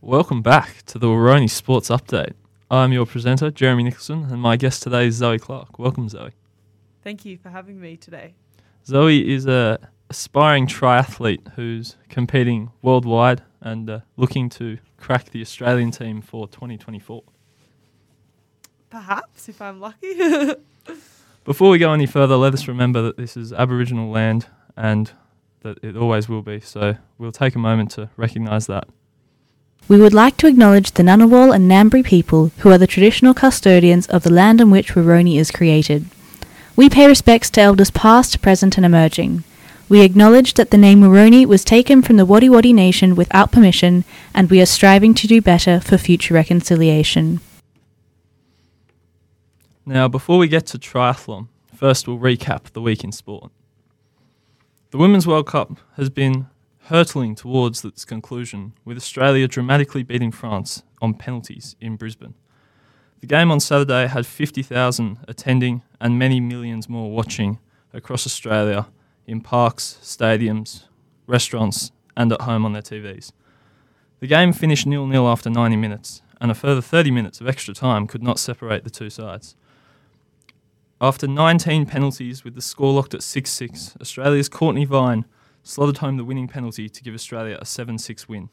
Welcome back to the Woroni Sports Update. I'm your presenter, Jeremy Nicholson, and my guest today is Zoe Clarke. Welcome, Zoe. Thank you for having me today. Zoe is a aspiring triathlete who's competing worldwide and uh, looking to crack the Australian team for 2024. Perhaps, if I'm lucky. Before we go any further, let us remember that this is Aboriginal land and that it always will be. So we'll take a moment to recognise that. We would like to acknowledge the Ngunnawal and Ngambri people who are the traditional custodians of the land on which Woroni is created. We pay respects to elders past, present, and emerging. We acknowledge that the name Woroni was taken from the Wadi Wadi nation without permission, and we are striving to do better for future reconciliation. Now, before we get to triathlon, first we'll recap the week in sport. The Women's World Cup has been hurtling towards its conclusion, with Australia dramatically beating France on penalties in Brisbane. The game on Saturday had 50,000 attending and many millions more watching across Australia in parks, stadiums, restaurants, and at home on their TVs. The game finished nil nil after 90 minutes, and a further 30 minutes of extra time could not separate the two sides. After 19 penalties with the score locked at 6 6, Australia's Cortnee Vine slotted home the winning penalty to give Australia a 7 6 win.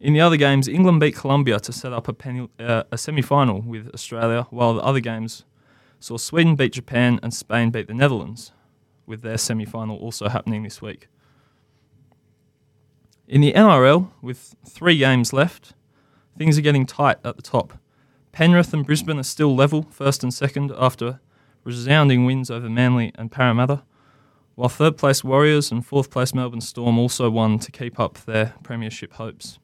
In the other games, England beat Colombia to set up a, uh, a semi final with Australia, while the other games saw Sweden beat Japan and Spain beat the Netherlands, with their semi final also happening this week. In the NRL, with three games left, things are getting tight at the top. Penrith and Brisbane are still level, first and second, after resounding wins over Manly and Parramatta, while third place Warriors and fourth place Melbourne Storm also won to keep up their premiership hopes.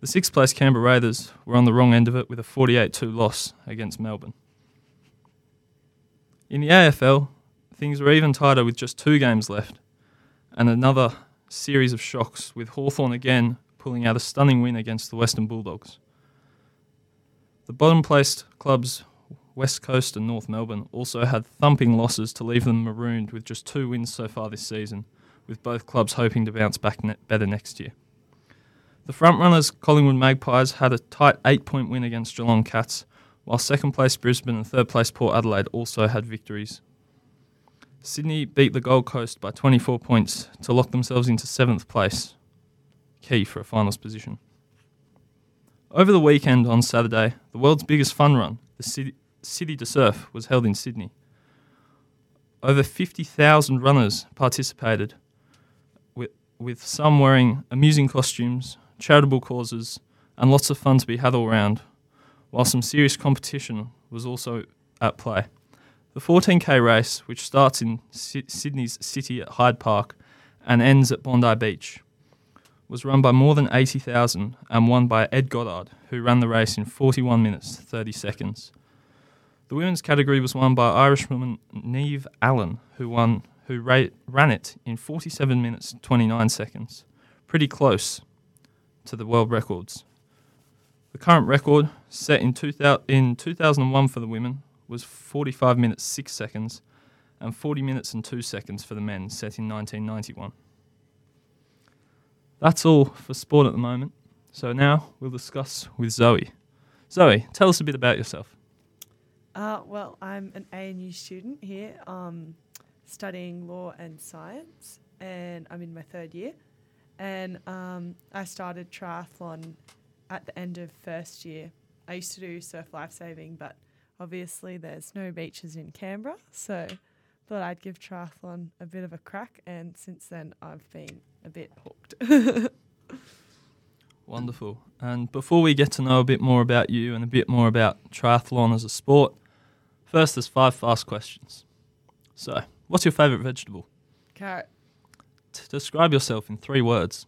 The sixth place Canberra Raiders were on the wrong end of it with a 48 2 loss against Melbourne. In the AFL, things were even tighter with just two games left, and another series of shocks with Hawthorn again pulling out a stunning win against the Western Bulldogs. The bottom placed clubs, West Coast and North Melbourne, also had thumping losses to leave them marooned with just two wins so far this season, with both clubs hoping to bounce back ne- better next year. The frontrunners, Collingwood Magpies, had a tight eight point win against Geelong Cats, while second place Brisbane and third place Port Adelaide also had victories. Sydney beat the Gold Coast by 24 points to lock themselves into seventh place, key for a finals position. Over the weekend on Saturday, the world's biggest fun run, the City, City to Surf, was held in Sydney. Over 50,000 runners participated, with, with some wearing amusing costumes, charitable causes, and lots of fun to be had all round, while some serious competition was also at play. The 14k race, which starts in Sy- Sydney's city at Hyde Park and ends at Bondi Beach, was run by more than 80,000 and won by Ed Goddard, who ran the race in 41 minutes 30 seconds. The women's category was won by Irishwoman Neve Allen, who won who ra- ran it in 47 minutes 29 seconds, pretty close to the world records. The current record, set in, 2000, in 2001 for the women, was 45 minutes 6 seconds and 40 minutes and 2 seconds for the men, set in 1991. That's all for sport at the moment. So now we'll discuss with Zoe. Zoe, tell us a bit about yourself. Uh, well, I'm an ANU student here, um, studying law and science, and I'm in my third year. And um, I started triathlon at the end of first year. I used to do surf lifesaving, but obviously there's no beaches in Canberra, so thought I'd give triathlon a bit of a crack. And since then, I've been a bit hooked. Wonderful. And before we get to know a bit more about you and a bit more about triathlon as a sport, first there's five fast questions. So, what's your favourite vegetable? Carrot, T- describe yourself in three words.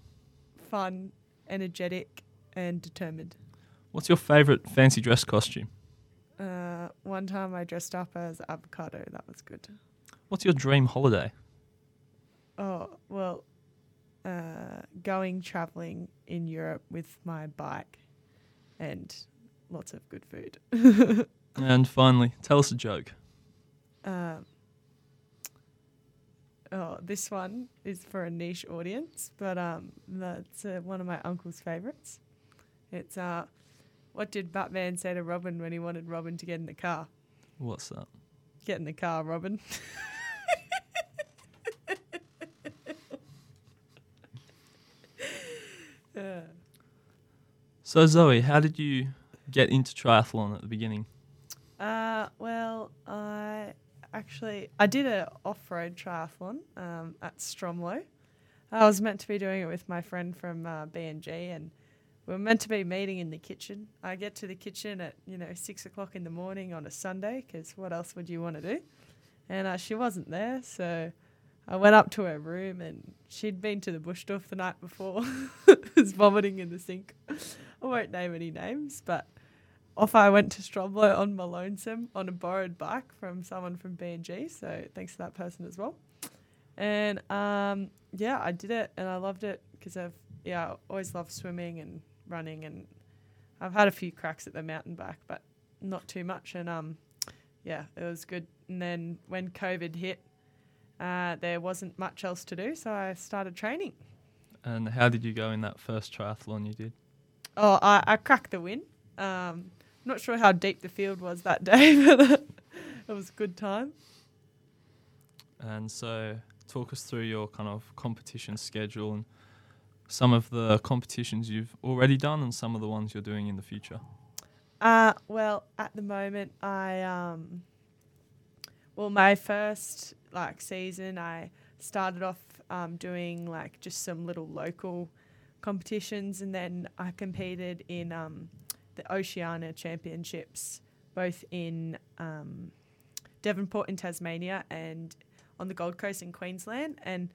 fun, energetic, and determined. What's your favourite fancy dress costume? Uh, one time I dressed up as avocado. That was good. What's your dream holiday? Oh well, uh, going traveling in Europe with my bike, and lots of good food. And finally, tell us a joke. um, oh, this one is for a niche audience, but um, that's uh, one of my uncle's favourites. It's uh, what did Batman say to Robin when he wanted Robin to get in the car? What's that? Get in the car, Robin. So Zoe, how did you get into triathlon at the beginning? Uh, well, I actually I did an off-road triathlon um, at Stromlo. I was meant to be doing it with my friend from uh, BNG, and we were meant to be meeting in the kitchen. I get to the kitchen at you know six o'clock in the morning on a Sunday because what else would you want to do? And uh, she wasn't there, so I went up to her room, and she'd been to the Bushdorf the night before, was vomiting in the sink. I won't name any names, but off I went to Stromlo on my lonesome on a borrowed bike from someone from BNG. So thanks to that person as well. And um, yeah, I did it and I loved it because I've yeah I always loved swimming and running and I've had a few cracks at the mountain bike, but not too much. And um, yeah, it was good. And then when COVID hit, uh, there wasn't much else to do, so I started training. And how did you go in that first triathlon you did? Oh, I, I cracked the win. Um, not sure how deep the field was that day, but it was a good time. And so, talk us through your kind of competition schedule and some of the competitions you've already done and some of the ones you're doing in the future. Uh, well, at the moment, I um, well, my first like season, I started off um, doing like just some little local competitions, and then I competed in um, the Oceania Championships, both in um, Devonport in Tasmania and on the Gold Coast in Queensland, and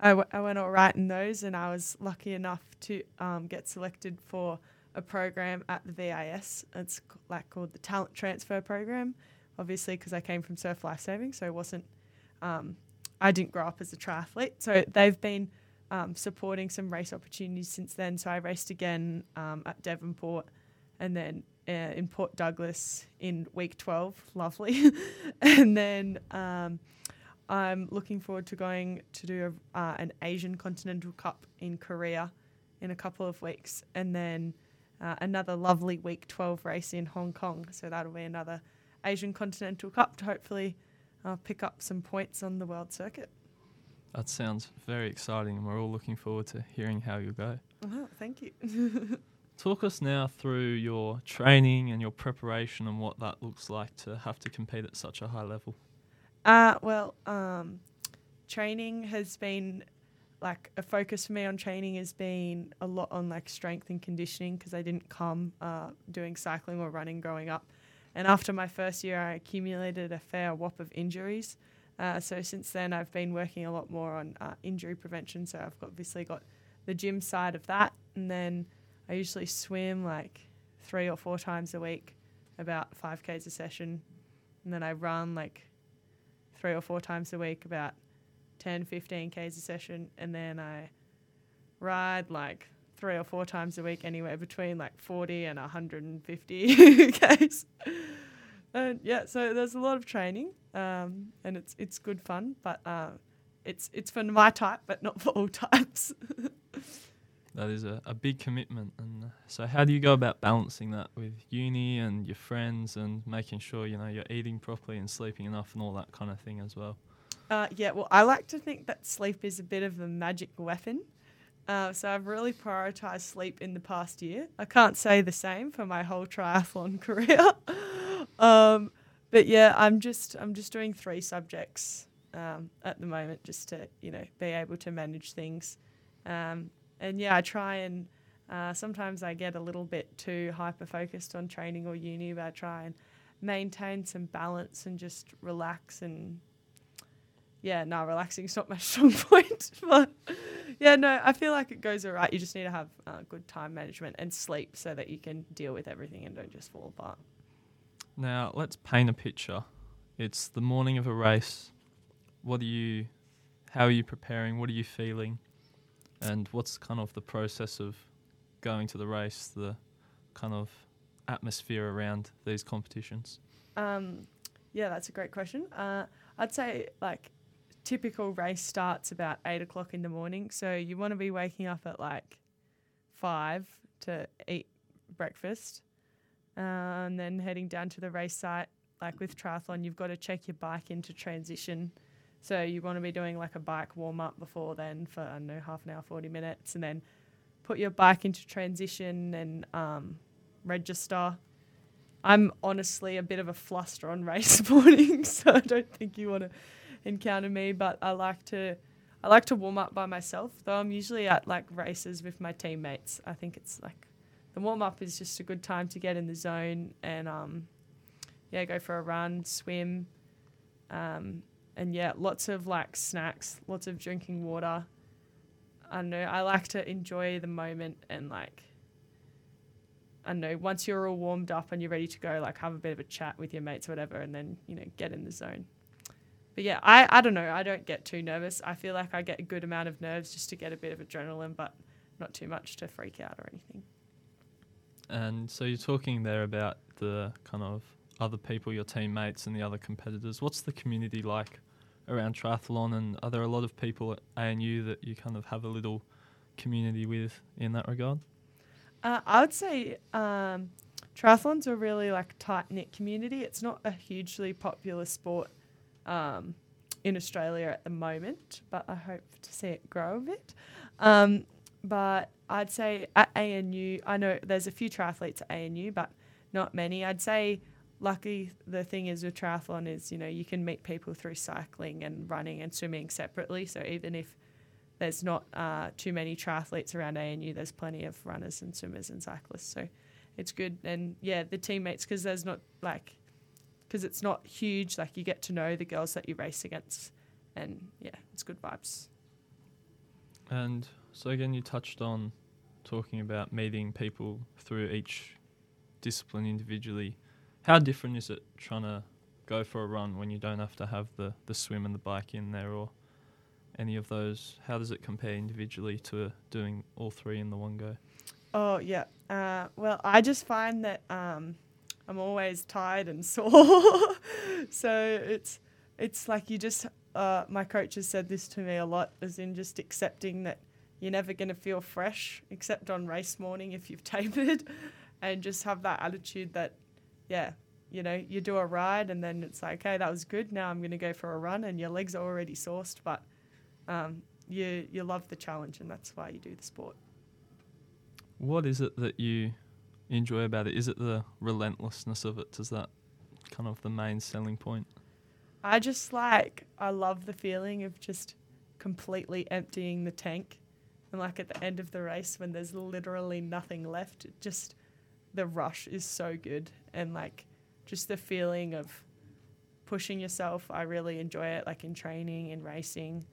I, w- I went all right in those, and I was lucky enough to um, get selected for a program at the VIS. It's like called the Talent Transfer Program, obviously because I came from surf lifesaving, so it wasn't. Um, I didn't grow up as a triathlete, so they've been um, supporting some race opportunities since then. So I raced again um, at Devonport, and then uh, in Port Douglas in week twelve, lovely, and then. Um, I'm looking forward to going to do a, uh, an Asian Continental Cup in Korea in a couple of weeks, and then uh, another lovely week 12 race in Hong Kong. So that'll be another Asian Continental Cup to hopefully uh, pick up some points on the world circuit. That sounds very exciting, and we're all looking forward to hearing how you go. Oh, thank you. Talk us now through your training and your preparation and what that looks like to have to compete at such a high level. Uh, well, um, training has been like a focus for me on training has been a lot on like strength and conditioning because I didn't come uh, doing cycling or running growing up. And after my first year, I accumulated a fair whop of injuries. Uh, so since then, I've been working a lot more on uh, injury prevention. So I've obviously got the gym side of that, and then I usually swim like three or four times a week, about five k's a session, and then I run like three or four times a week, about 10, 15 Ks a session. And then I ride like three or four times a week, anywhere between like 40 and 150 Ks. And yeah, so there's a lot of training, um, and it's it's good fun, but uh, it's it's for my type, but not for all types. That is a, a big commitment. And uh, so, how do you go about balancing that with uni and your friends and making sure you know you're eating properly and sleeping enough and all that kind of thing as well? Uh, yeah, well, I like to think that sleep is a bit of a magic weapon. Uh, so I've really prioritized sleep in the past year. I can't say the same for my whole triathlon career. um, but yeah, I'm just I'm just doing three subjects um, at the moment, just to you know be able to manage things. Um, and yeah, I try and uh, sometimes I get a little bit too hyper focused on training or uni, but I try and maintain some balance and just relax and yeah, no, relaxing is not my strong point, but yeah, no, I feel like it goes all right. You just need to have uh, good time management and sleep so that you can deal with everything and don't just fall apart. Now, let's paint a picture. It's the morning of a race. What are you, how are you preparing? What are you feeling? And what's kind of the process of going to the race, the kind of atmosphere around these competitions? Um, yeah, that's a great question. Uh, I'd say like typical race starts about eight o'clock in the morning. So you want to be waking up at like five to eat breakfast, uh, and then heading down to the race site. Like with triathlon, you've got to check your bike into transition. So you want to be doing like a bike warm up before then for I don't know half an hour, forty minutes, and then put your bike into transition and um, register. I'm honestly a bit of a fluster on race morning, so I don't think you want to encounter me. But I like to, I like to warm up by myself. Though I'm usually at like races with my teammates. I think it's like the warm up is just a good time to get in the zone and um, yeah, go for a run, swim, um, and yeah, lots of like snacks, lots of drinking water. I don't know. I like to enjoy the moment and like I don't know, once you're all warmed up and you're ready to go, like have a bit of a chat with your mates or whatever, and then, you know, get in the zone. But yeah, I, I don't know. I don't get too nervous. I feel like I get a good amount of nerves just to get a bit of adrenaline, but not too much to freak out or anything. And so you're talking there about the kind of other people, your teammates and the other competitors. What's the community like around triathlon? And are there a lot of people at ANU that you kind of have a little community with in that regard? Uh, I would say um, triathlon's a really like tight knit community. It's not a hugely popular sport um, in Australia at the moment, but I hope to see it grow a bit. Um, but I'd say at ANU, I know there's a few triathletes at ANU, but not many. I'd say lucky the thing is with triathlon is you know you can meet people through cycling and running and swimming separately. So even if there's not uh, too many triathletes around ANU. There's plenty of runners and swimmers and cyclists, so it's good. And yeah, the teammates because there's not like because it's not huge. Like you get to know the girls that you race against, and yeah, it's good vibes. And so again, you touched on talking about meeting people through each discipline individually. How different is it trying to go for a run when you don't have to have the, the swim and the bike in there or any of those? How does it compare individually to doing all three in the one go? Oh yeah. Uh, well, I just find that um, I'm always tired and sore, so it's it's like you just. Uh, my coach has said this to me a lot, as in just accepting that you're never going to feel fresh except on race morning if you've tapered, and just have that attitude that, yeah, you know, you do a ride and then it's like, okay, that was good. Now I'm going to go for a run, and your legs are already sourced, but um, you you love the challenge, and that's why you do the sport. What is it that you enjoy about it? Is it the relentlessness of it? Is that kind of the main selling point? I just like I love the feeling of just completely emptying the tank, and like at the end of the race when there's literally nothing left, just the rush is so good, and like just the feeling of pushing yourself. I really enjoy it, like in training and racing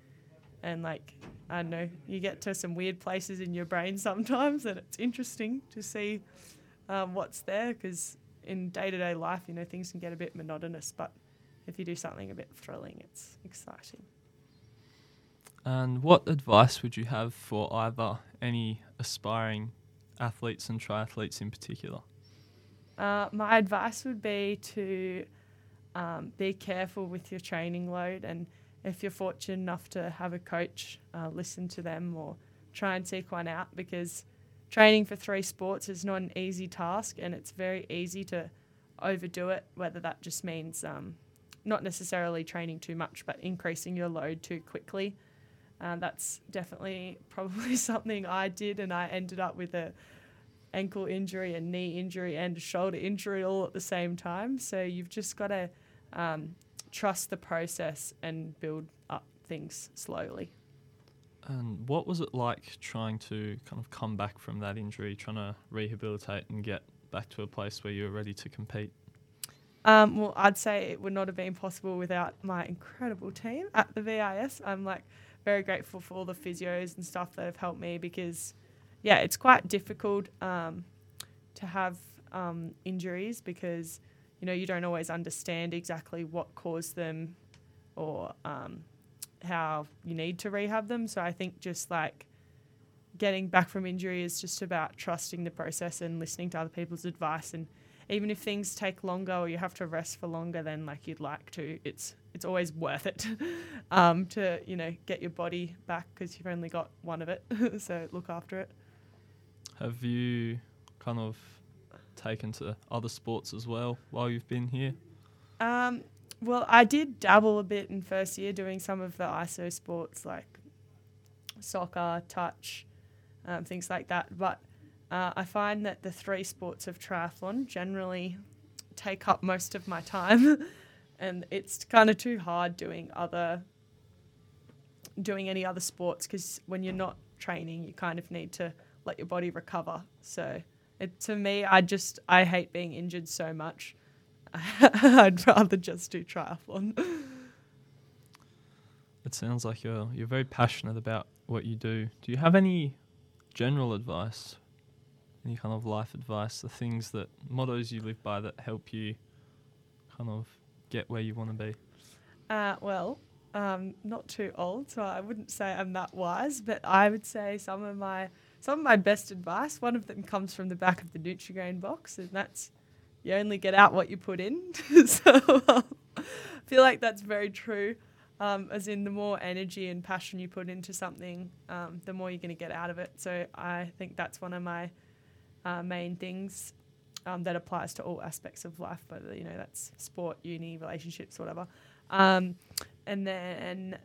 and like I don't know, you get to some weird places in your brain sometimes, and it's interesting to see um, what's there because in day to day life, you know, things can get a bit monotonous, but if you do something a bit thrilling, it's exciting. And what advice would you have for either any aspiring athletes and triathletes in particular? Uh, my advice would be to um, be careful with your training load and if you're fortunate enough to have a coach, uh, listen to them or try and seek one out because training for three sports is not an easy task and it's very easy to overdo it, whether that just means um, not necessarily training too much but increasing your load too quickly. Uh, that's definitely probably something I did, and I ended up with a ankle injury, and knee injury, and shoulder injury all at the same time. So you've just got to um, trust the process and build up things slowly. And what was it like trying to kind of come back from that injury, trying to rehabilitate and get back to a place where you were ready to compete? Um, well, I'd say it would not have been possible without my incredible team at the VIS. I'm like very grateful for all the physios and stuff that have helped me because, yeah, it's quite difficult um, to have um, injuries because you know, you don't always understand exactly what caused them or um, how you need to rehab them. So I think just like getting back from injury is just about trusting the process and listening to other people's advice. And even if things take longer or you have to rest for longer than like you'd like to, it's it's always worth it um, to you know get your body back because you've only got one of it. so look after it. Have you kind of taken to other sports as well while you've been here? Um, well, I did dabble a bit in first year doing some of the ISO sports like soccer, touch, um, things like that. But uh, I find that the three sports of triathlon generally take up most of my time, and it's kind of too hard doing other doing any other sports because when you're not training, you kind of need to let your body recover. So it, to me, I just I hate being injured so much. I'd rather just do triathlon. It sounds like you're you're very passionate about what you do. Do you have any general advice, any kind of life advice, the things that mottos you live by that help you kind of get where you want to be? Uh, well, um, not too old, so I wouldn't say I'm that wise, but I would say some of my some of my best advice. One of them comes from the back of the Nutrigrain box, and that's you only get out what you put in. so um, I feel like that's very true. Um, as in, the more energy and passion you put into something, um, the more you're going to get out of it. So I think that's one of my uh, main things um, that applies to all aspects of life, whether you know that's sport, uni, relationships, whatever. Um, and then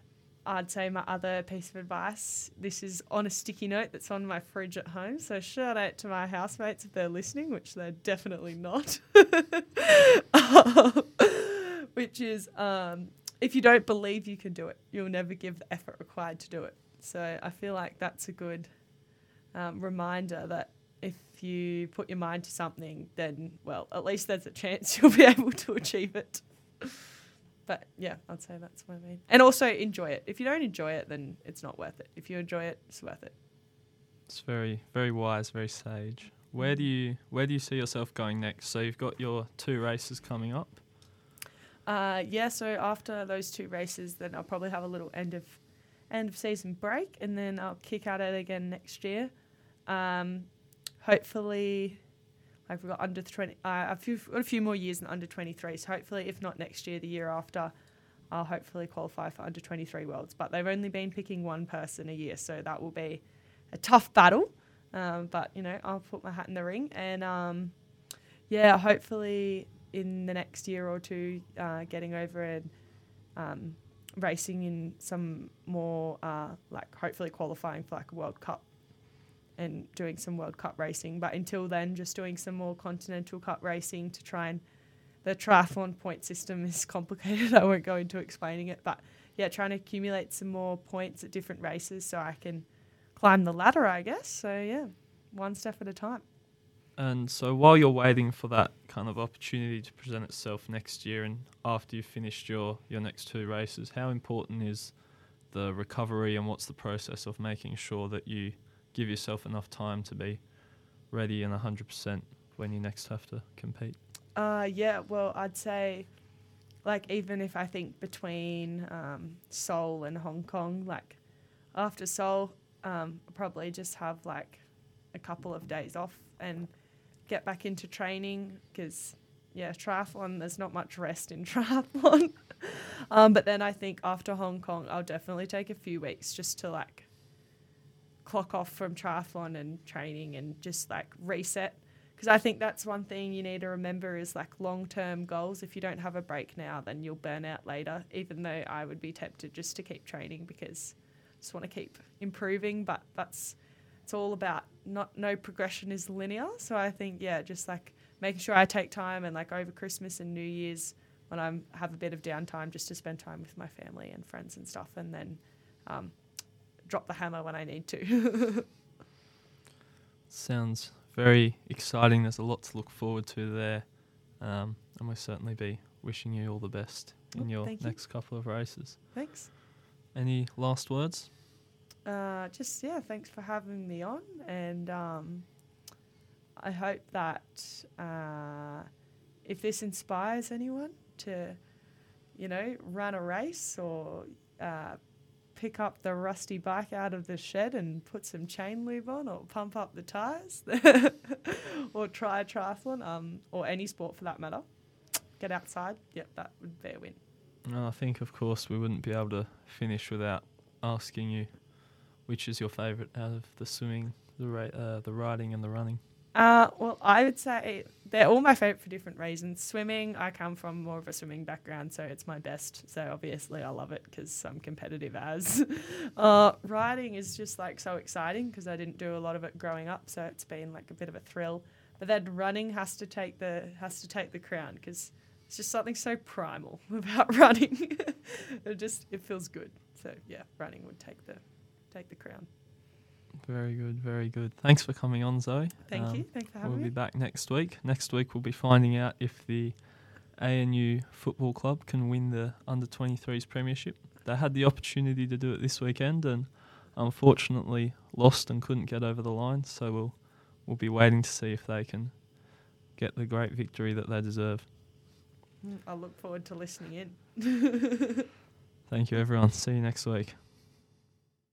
I'd say my other piece of advice. This is on a sticky note that's on my fridge at home. So shout out to my housemates if they're listening, which they're definitely not. which is um, if you don't believe you can do it, you'll never give the effort required to do it. So I feel like that's a good um, reminder that if you put your mind to something, then well, at least there's a chance you'll be able to achieve it. But yeah, I'd say that's what I mean. And also enjoy it. If you don't enjoy it, then it's not worth it. If you enjoy it, it's worth it. It's very very wise, very sage. Where do you where do you see yourself going next? So you've got your two races coming up. Uh, yeah, so after those two races, then I'll probably have a little end of end of season break, and then I'll kick at it again next year. Um, hopefully, like we've got under twenty, uh, a few a few more years in under twenty three. So hopefully, if not next year, the year after, I'll hopefully qualify for under twenty three worlds. But they've only been picking one person a year, so that will be a tough battle. Um, but you know, I'll put my hat in the ring, and um, yeah, hopefully in the next year or two, uh, getting over and um, racing in some more, uh, like hopefully qualifying for like a World Cup and doing some World Cup racing. But until then, just doing some more Continental Cup racing to try and. The triathlon point system is complicated. I won't go into explaining it, but yeah, trying to accumulate some more points at different races so I can climb the ladder, I guess. So yeah, one step at a time. And so while you're waiting for that kind of opportunity to present itself next year and after you've finished your, your next two races, how important is the recovery and what's the process of making sure that you give yourself enough time to be ready and 100% when you next have to compete? Uh, yeah, well, I'd say, like, even if I think between um, Seoul and Hong Kong, like, after Seoul, um, probably just have like a couple of days off and get back into training because yeah, triathlon there's not much rest in triathlon. um, but then I think after Hong Kong, I'll definitely take a few weeks just to like clock off from triathlon and training and just like reset. Because I think that's one thing you need to remember is like long term goals. If you don't have a break now, then you'll burn out later. Even though I would be tempted just to keep training because I just want to keep improving, but that's it's all about not no progression is linear. So I think yeah, just like making sure I take time and like over Christmas and New Year's when I have a bit of downtime just to spend time with my family and friends and stuff, and then um, drop the hammer when I need to. Sounds very exciting. There's a lot to look forward to there. Um, and we'll certainly be wishing you all the best in Oh, your thank you. next couple of races. Thanks. Any last words? Uh, just yeah, thanks for having me on, and um, I hope that uh, if this inspires anyone to, you know, run a race or uh, pick up the rusty bike out of the shed and put some chain lube on, or pump up the tires, or try a triathlon, um, or any sport for that matter, get outside. Yep, that would be a win. No, I think, of course, we wouldn't be able to finish without asking you which is your favourite out of the swimming, the ra- uh, the riding, and the running. Uh, well, I would say they're all my favorite for different reasons. Swimming, I come from more of a swimming background, so it's my best. So obviously, I love it because I'm competitive as. uh, riding is just like so exciting because I didn't do a lot of it growing up, so it's been like a bit of a thrill. But then running has to take the has to take the crown because it's just something so primal about running. it just it feels good. So yeah, running would take the take the crown. Very good, very good. Thanks for coming on, Zoe. Thank Um, you. Thanks for We'll having be back next week. Next week, we'll be finding out if the ANU Football Club can win the Under 23s Premiership. They had the opportunity to do it this weekend and unfortunately lost and couldn't get over the line. So we'll we'll be waiting to see if they can get the great victory that they deserve. I look forward to listening in. Thank you, everyone. See you next week.